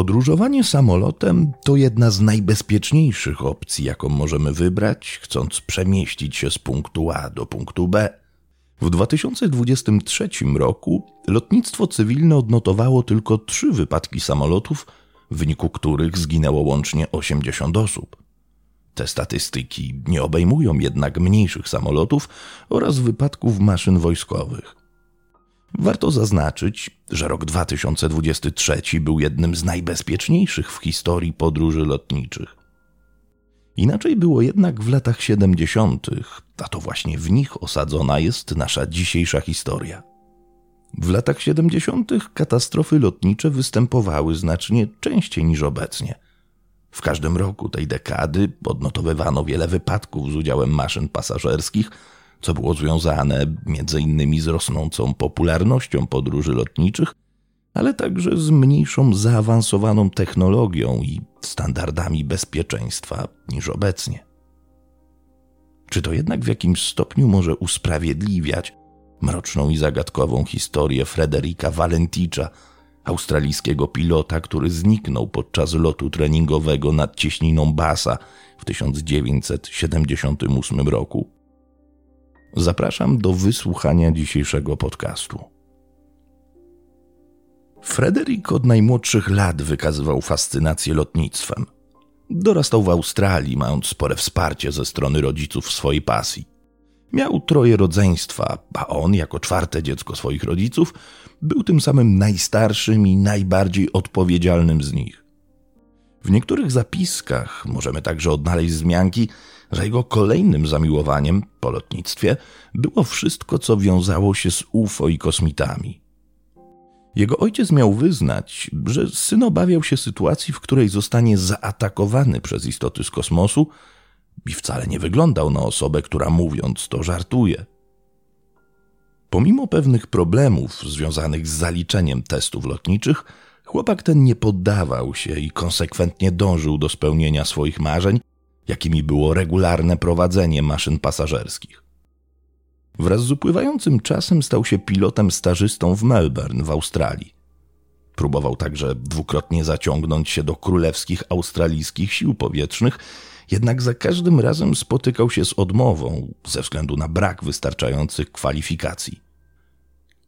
Podróżowanie samolotem to jedna z najbezpieczniejszych opcji, jaką możemy wybrać, chcąc przemieścić się z punktu A do punktu B. W 2023 roku lotnictwo cywilne odnotowało tylko trzy wypadki samolotów, w wyniku których zginęło łącznie 80 osób. Te statystyki nie obejmują jednak mniejszych samolotów oraz wypadków maszyn wojskowych. Warto zaznaczyć, że rok 2023 był jednym z najbezpieczniejszych w historii podróży lotniczych. Inaczej było jednak w latach 70., a to właśnie w nich osadzona jest nasza dzisiejsza historia. W latach 70. katastrofy lotnicze występowały znacznie częściej niż obecnie. W każdym roku tej dekady odnotowywano wiele wypadków z udziałem maszyn pasażerskich, co było związane między innymi z rosnącą popularnością podróży lotniczych, ale także z mniejszą zaawansowaną technologią i standardami bezpieczeństwa niż obecnie. Czy to jednak w jakimś stopniu może usprawiedliwiać mroczną i zagadkową historię Frederika Valenticza, australijskiego pilota, który zniknął podczas lotu treningowego nad cieśniną Bassa w 1978 roku? Zapraszam do wysłuchania dzisiejszego podcastu. Frederick od najmłodszych lat wykazywał fascynację lotnictwem. Dorastał w Australii, mając spore wsparcie ze strony rodziców w swojej pasji. Miał troje rodzeństwa, a on, jako czwarte dziecko swoich rodziców, był tym samym najstarszym i najbardziej odpowiedzialnym z nich. W niektórych zapiskach możemy także odnaleźć wzmianki, że jego kolejnym zamiłowaniem po lotnictwie było wszystko, co wiązało się z UFO i kosmitami. Jego ojciec miał wyznać, że syn obawiał się sytuacji, w której zostanie zaatakowany przez istoty z kosmosu i wcale nie wyglądał na osobę, która mówiąc to żartuje. Pomimo pewnych problemów związanych z zaliczeniem testów lotniczych, chłopak ten nie poddawał się i konsekwentnie dążył do spełnienia swoich marzeń, jakimi było regularne prowadzenie maszyn pasażerskich. Wraz z upływającym czasem stał się pilotem stażystą w Melbourne w Australii. Próbował także dwukrotnie zaciągnąć się do królewskich australijskich sił powietrznych, jednak za każdym razem spotykał się z odmową ze względu na brak wystarczających kwalifikacji.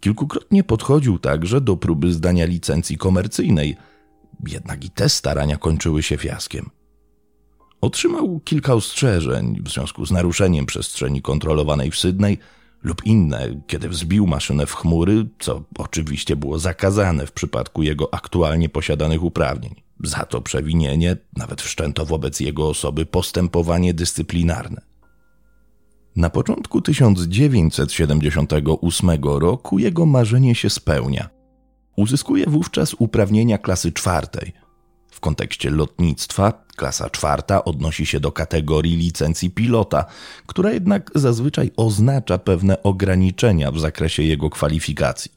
Kilkukrotnie podchodził także do próby zdania licencji komercyjnej, jednak i te starania kończyły się fiaskiem. Otrzymał kilka ostrzeżeń w związku z naruszeniem przestrzeni kontrolowanej w Sydney lub inne, kiedy wzbił maszynę w chmury, co oczywiście było zakazane w przypadku jego aktualnie posiadanych uprawnień. Za to przewinienie nawet wszczęto wobec jego osoby postępowanie dyscyplinarne. Na początku 1978 roku jego marzenie się spełnia. Uzyskuje wówczas uprawnienia klasy czwartej – w kontekście lotnictwa klasa czwarta odnosi się do kategorii licencji pilota, która jednak zazwyczaj oznacza pewne ograniczenia w zakresie jego kwalifikacji.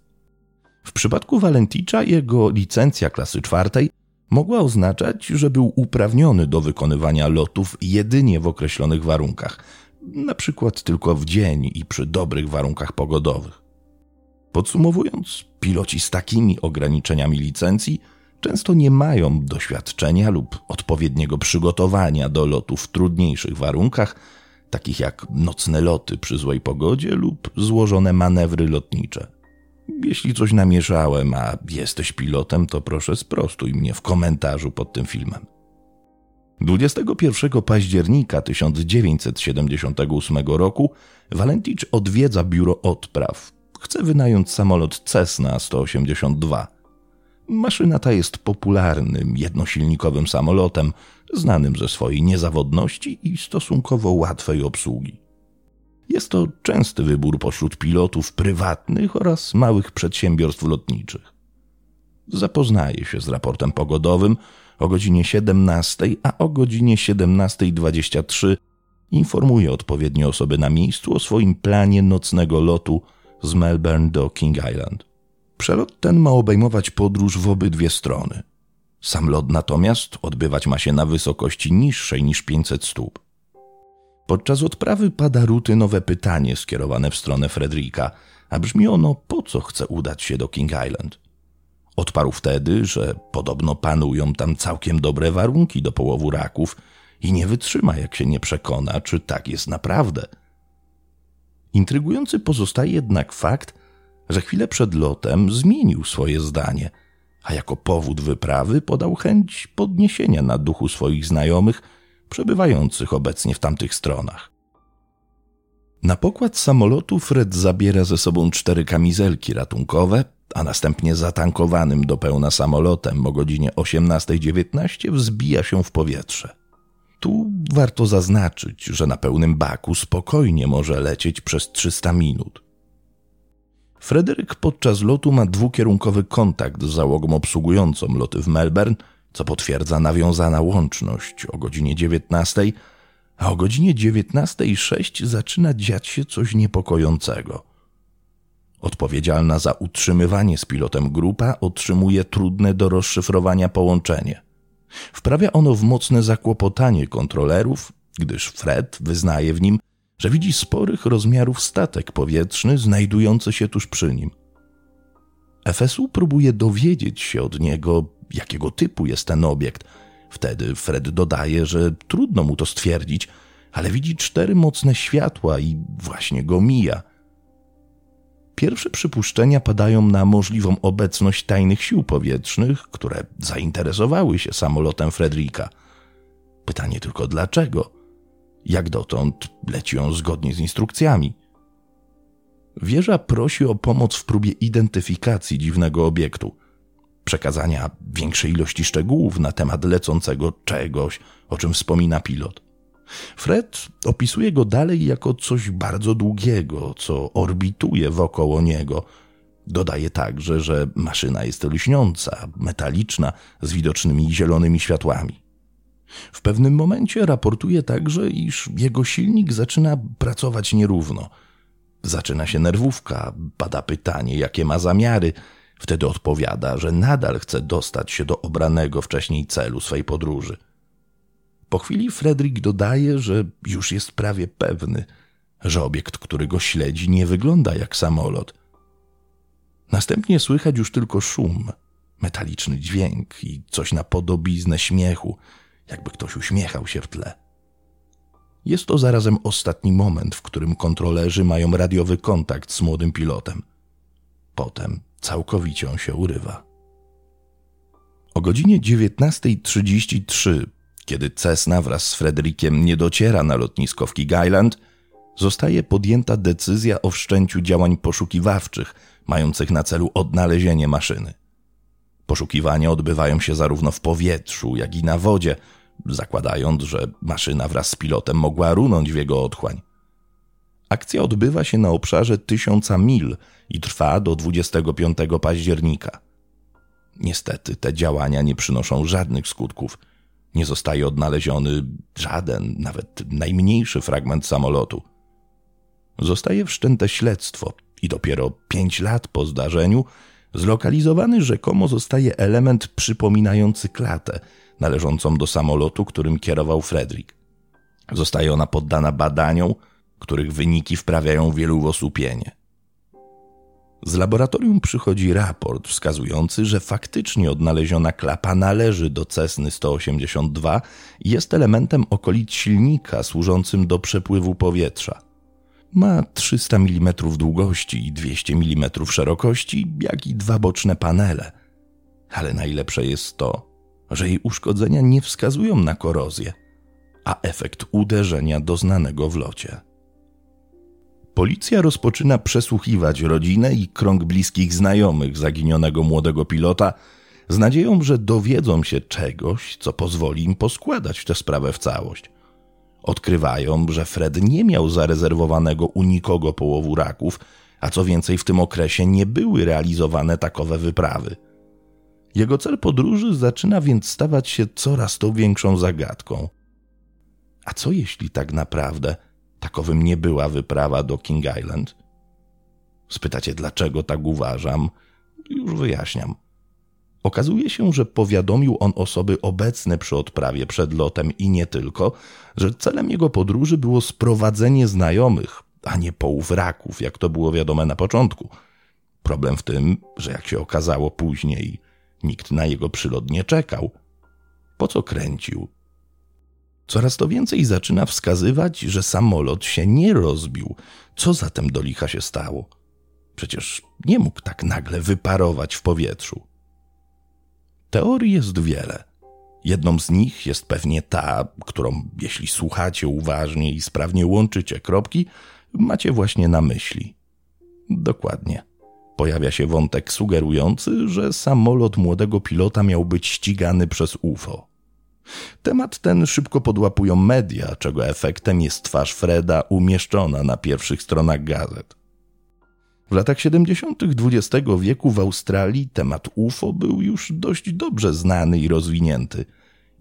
W przypadku Valenticza jego licencja klasy czwartej mogła oznaczać, że był uprawniony do wykonywania lotów jedynie w określonych warunkach, na przykład tylko w dzień i przy dobrych warunkach pogodowych. Podsumowując, piloci z takimi ograniczeniami licencji często nie mają doświadczenia lub odpowiedniego przygotowania do lotu w trudniejszych warunkach, takich jak nocne loty przy złej pogodzie lub złożone manewry lotnicze. Jeśli coś namieszałem, a jesteś pilotem, to proszę sprostuj mnie w komentarzu pod tym filmem. 21 października 1978 roku Valentich odwiedza biuro odpraw. Chce wynająć samolot Cessna 182 Maszyna ta jest popularnym, jednosilnikowym samolotem, znanym ze swojej niezawodności i stosunkowo łatwej obsługi. Jest to częsty wybór pośród pilotów prywatnych oraz małych przedsiębiorstw lotniczych. Zapoznaje się z raportem pogodowym o godzinie 17, a o godzinie 17.23 informuje odpowiednie osoby na miejscu o swoim planie nocnego lotu z Melbourne do King Island. Przelot ten ma obejmować podróż w obydwie strony. Sam lot natomiast odbywać ma się na wysokości niższej niż 500 stóp. Podczas odprawy pada rutynowe pytanie skierowane w stronę Fredrika, a brzmi ono, po co chce udać się do King Island. Odparł wtedy, że podobno panują tam całkiem dobre warunki do połowu raków i nie wytrzyma, jak się nie przekona, czy tak jest naprawdę. Intrygujący pozostaje jednak fakt, że chwilę przed lotem zmienił swoje zdanie, a jako powód wyprawy podał chęć podniesienia na duchu swoich znajomych przebywających obecnie w tamtych stronach. Na pokład samolotu Fred zabiera ze sobą cztery kamizelki ratunkowe, a następnie zatankowanym do pełna samolotem o godzinie 18.19 wzbija się w powietrze. Tu warto zaznaczyć, że na pełnym baku spokojnie może lecieć przez 300 minut. Fryderyk podczas lotu ma dwukierunkowy kontakt z załogą obsługującą loty w Melbourne, co potwierdza nawiązana łączność o godzinie 19, a o godzinie 19.06 zaczyna dziać się coś niepokojącego. Odpowiedzialna za utrzymywanie z pilotem grupa otrzymuje trudne do rozszyfrowania połączenie. Wprawia ono w mocne zakłopotanie kontrolerów, gdyż Fred wyznaje w nim, że widzi sporych rozmiarów statek powietrzny znajdujący się tuż przy nim. FSU próbuje dowiedzieć się od niego, jakiego typu jest ten obiekt. Wtedy Fred dodaje, że trudno mu to stwierdzić, ale widzi cztery mocne światła i właśnie go mija. Pierwsze przypuszczenia padają na możliwą obecność tajnych sił powietrznych, które zainteresowały się samolotem Fredrika. Pytanie tylko dlaczego? Jak dotąd leci on zgodnie z instrukcjami. Wieża prosi o pomoc w próbie identyfikacji dziwnego obiektu, przekazania większej ilości szczegółów na temat lecącego czegoś, o czym wspomina pilot. Fred opisuje go dalej jako coś bardzo długiego, co orbituje wokoło niego. Dodaje także, że maszyna jest lśniąca, metaliczna, z widocznymi zielonymi światłami. W pewnym momencie raportuje także, iż jego silnik zaczyna pracować nierówno. Zaczyna się nerwówka, bada pytanie, jakie ma zamiary. Wtedy odpowiada, że nadal chce dostać się do obranego wcześniej celu swej podróży. Po chwili Fredrik dodaje, że już jest prawie pewny, że obiekt, który go śledzi, nie wygląda jak samolot. Następnie słychać już tylko szum, metaliczny dźwięk i coś na podobiznę śmiechu, jakby ktoś uśmiechał się w tle. Jest to zarazem ostatni moment, w którym kontrolerzy mają radiowy kontakt z młodym pilotem. Potem całkowicie on się urywa. O godzinie 19.33 kiedy Cessna wraz z Frederikiem nie dociera na lotnisko w King Island, zostaje podjęta decyzja o wszczęciu działań poszukiwawczych mających na celu odnalezienie maszyny. Poszukiwania odbywają się zarówno w powietrzu, jak i na wodzie, zakładając, że maszyna wraz z pilotem mogła runąć w jego otchłań. Akcja odbywa się na obszarze tysiąca mil i trwa do 25 października. Niestety te działania nie przynoszą żadnych skutków – nie zostaje odnaleziony żaden, nawet najmniejszy fragment samolotu. Zostaje wszczęte śledztwo i dopiero pięć lat po zdarzeniu zlokalizowany rzekomo zostaje element przypominający klatę należącą do samolotu, którym kierował Fredrik. Zostaje ona poddana badaniom, których wyniki wprawiają wielu w osłupienie. Z laboratorium przychodzi raport wskazujący, że faktycznie odnaleziona klapa należy do Cessny 182 i jest elementem okolic silnika służącym do przepływu powietrza. Ma 300 mm długości i 200 mm szerokości, jak i dwa boczne panele. Ale najlepsze jest to, że jej uszkodzenia nie wskazują na korozję, a efekt uderzenia doznanego w locie. Policja rozpoczyna przesłuchiwać rodzinę i krąg bliskich znajomych zaginionego młodego pilota z nadzieją, że dowiedzą się czegoś, co pozwoli im poskładać tę sprawę w całość. Odkrywają, że Fred nie miał zarezerwowanego u nikogo połowu raków, a co więcej, w tym okresie nie były realizowane takowe wyprawy. Jego cel podróży zaczyna więc stawać się coraz to większą zagadką. A co jeśli tak naprawdę Takowym nie była wyprawa do King Island. Spytacie, dlaczego tak uważam? Już wyjaśniam. Okazuje się, że powiadomił on osoby obecne przy odprawie przed lotem i nie tylko, że celem jego podróży było sprowadzenie znajomych, a nie połów raków, jak to było wiadome na początku. Problem w tym, że jak się okazało później, nikt na jego przylot nie czekał. Po co kręcił? Coraz to więcej zaczyna wskazywać, że samolot się nie rozbił. Co zatem do licha się stało? Przecież nie mógł tak nagle wyparować w powietrzu. Teorii jest wiele. Jedną z nich jest pewnie ta, którą, jeśli słuchacie uważnie i sprawnie łączycie kropki, macie właśnie na myśli. Dokładnie. Pojawia się wątek sugerujący, że samolot młodego pilota miał być ścigany przez UFO. Temat ten szybko podłapują media, czego efektem jest twarz Freda umieszczona na pierwszych stronach gazet. W latach 70. XX wieku w Australii temat UFO był już dość dobrze znany i rozwinięty.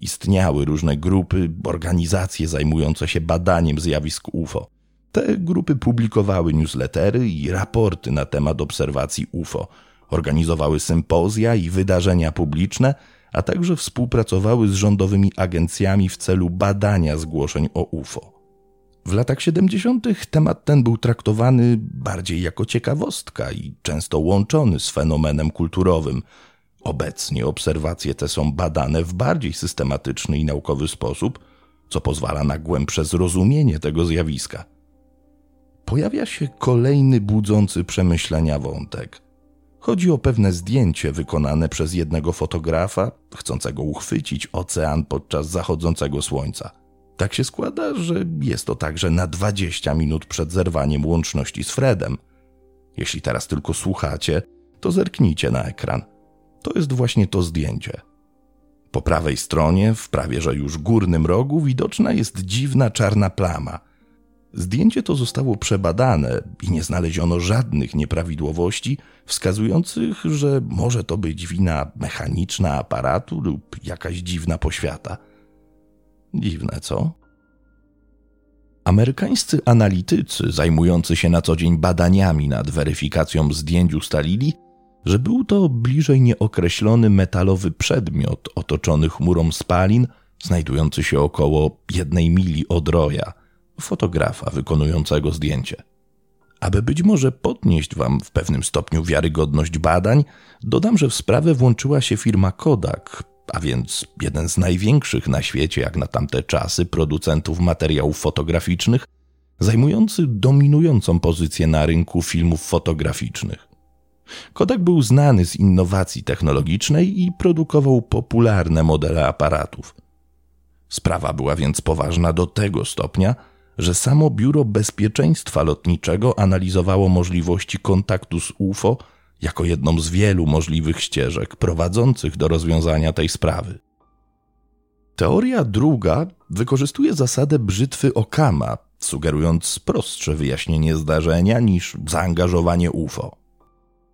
Istniały różne grupy, organizacje zajmujące się badaniem zjawisk UFO. Te grupy publikowały newslettery i raporty na temat obserwacji UFO, organizowały sympozja i wydarzenia publiczne, a także współpracowały z rządowymi agencjami w celu badania zgłoszeń o UFO. W latach 70. temat ten był traktowany bardziej jako ciekawostka i często łączony z fenomenem kulturowym. Obecnie obserwacje te są badane w bardziej systematyczny i naukowy sposób, co pozwala na głębsze zrozumienie tego zjawiska. Pojawia się kolejny budzący przemyślenia wątek. Chodzi o pewne zdjęcie wykonane przez jednego fotografa, chcącego uchwycić ocean podczas zachodzącego słońca. Tak się składa, że jest to także na 20 minut przed zerwaniem łączności z Fredem. Jeśli teraz tylko słuchacie, to zerknijcie na ekran. To jest właśnie to zdjęcie. Po prawej stronie, w prawie że już górnym rogu, widoczna jest dziwna czarna plama. Zdjęcie to zostało przebadane i nie znaleziono żadnych nieprawidłowości wskazujących, że może to być wina mechaniczna aparatu lub jakaś dziwna poświata. Dziwne, co? Amerykańscy analitycy zajmujący się na co dzień badaniami nad weryfikacją zdjęć ustalili, że był to bliżej nieokreślony metalowy przedmiot otoczony chmurą spalin, znajdujący się około jednej mili od roja, fotografa wykonującego zdjęcie. Aby być może podnieść Wam w pewnym stopniu wiarygodność badań, dodam, że w sprawę włączyła się firma Kodak, a więc jeden z największych na świecie, jak na tamte czasy, producentów materiałów fotograficznych, zajmujący dominującą pozycję na rynku filmów fotograficznych. Kodak był znany z innowacji technologicznej i produkował popularne modele aparatów. Sprawa była więc poważna do tego stopnia, że samo Biuro Bezpieczeństwa Lotniczego analizowało możliwości kontaktu z UFO jako jedną z wielu możliwych ścieżek prowadzących do rozwiązania tej sprawy. Teoria druga wykorzystuje zasadę brzytwy Okama, sugerując prostsze wyjaśnienie zdarzenia niż zaangażowanie UFO.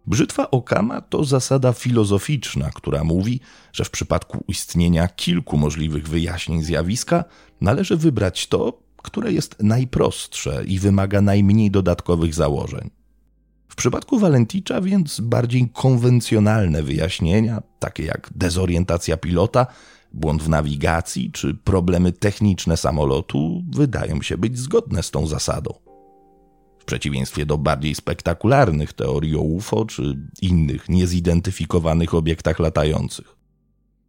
Brzytwa Okama to zasada filozoficzna, która mówi, że w przypadku istnienia kilku możliwych wyjaśnień zjawiska należy wybrać to, które jest najprostsze i wymaga najmniej dodatkowych założeń. W przypadku Walenticza więc bardziej konwencjonalne wyjaśnienia, takie jak dezorientacja pilota, błąd w nawigacji czy problemy techniczne samolotu, wydają się być zgodne z tą zasadą. W przeciwieństwie do bardziej spektakularnych teorii o UFO czy innych niezidentyfikowanych obiektach latających.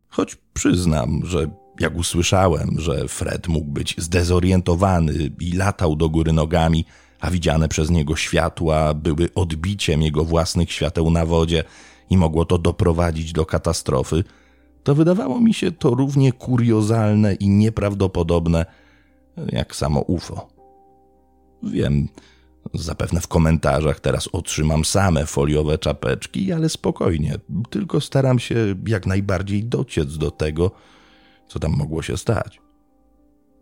Choć przyznam, że jak usłyszałem, że Fred mógł być zdezorientowany i latał do góry nogami, a widziane przez niego światła były odbiciem jego własnych świateł na wodzie i mogło to doprowadzić do katastrofy, to wydawało mi się to równie kuriozalne i nieprawdopodobne jak samo UFO. Wiem, zapewne w komentarzach teraz otrzymam same foliowe czapeczki, ale spokojnie, tylko staram się jak najbardziej dociec do tego, co tam mogło się stać.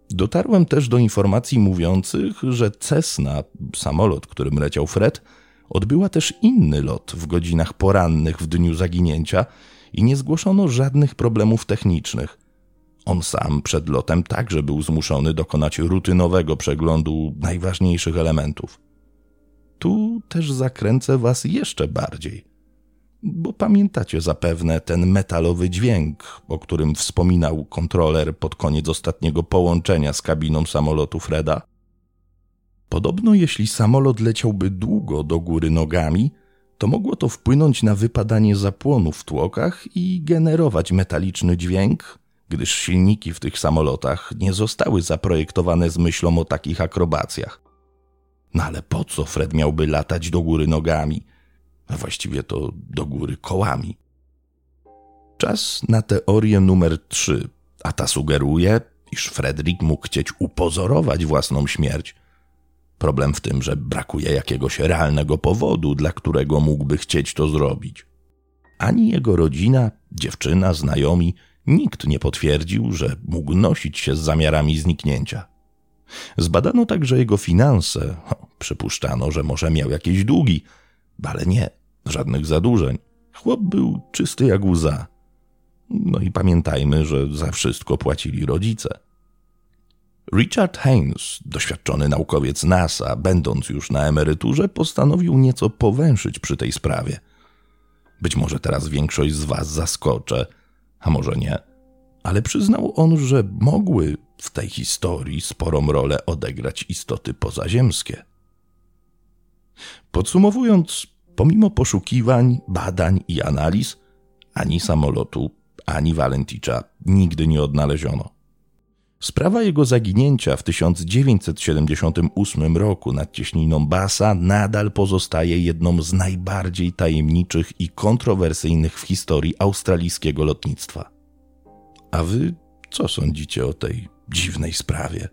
Dotarłem też do informacji mówiących, że Cessna, samolot, którym leciał Fred, odbyła też inny lot w godzinach porannych w dniu zaginięcia i nie zgłoszono żadnych problemów technicznych. On sam przed lotem także był zmuszony dokonać rutynowego przeglądu najważniejszych elementów. Tu też zakręcę was jeszcze bardziej bo pamiętacie zapewne ten metalowy dźwięk, o którym wspominał kontroler pod koniec ostatniego połączenia z kabiną samolotu Freda. Podobno, jeśli samolot leciałby długo do góry nogami, to mogło to wpłynąć na wypadanie zapłonu w tłokach i generować metaliczny dźwięk, gdyż silniki w tych samolotach nie zostały zaprojektowane z myślą o takich akrobacjach. No ale po co Fred miałby latać do góry nogami, a właściwie to do góry kołami? Czas na teorię numer 3, a ta sugeruje, iż Fredrik mógł chcieć upozorować własną śmierć. Problem w tym, że brakuje jakiegoś realnego powodu, dla którego mógłby chcieć to zrobić. Ani jego rodzina, dziewczyna, znajomi, nikt nie potwierdził, że mógł nosić się z zamiarami zniknięcia. Zbadano także jego finanse. Przypuszczano, że może miał jakieś długi, ale nie, żadnych zadłużeń. Chłop był czysty jak łza. No i pamiętajmy, że za wszystko płacili rodzice. Richard Haynes, doświadczony naukowiec NASA, będąc już na emeryturze, postanowił nieco powęszyć przy tej sprawie. Być może teraz większość z Was zaskoczę, a może nie, ale przyznał on, że mogły w tej historii sporą rolę odegrać istoty pozaziemskie. Podsumowując, pomimo poszukiwań, badań i analiz, ani samolotu, ani Valenticza nigdy nie odnaleziono. Sprawa jego zaginięcia w 1978 roku nad cieśniną Bassa nadal pozostaje jedną z najbardziej tajemniczych i kontrowersyjnych w historii australijskiego lotnictwa. A wy co sądzicie o tej dziwnej sprawie?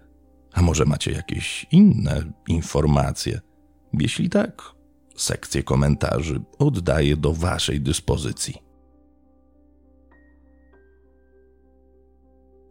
A może macie jakieś inne informacje? Jeśli tak, sekcję komentarzy oddaję do Waszej dyspozycji.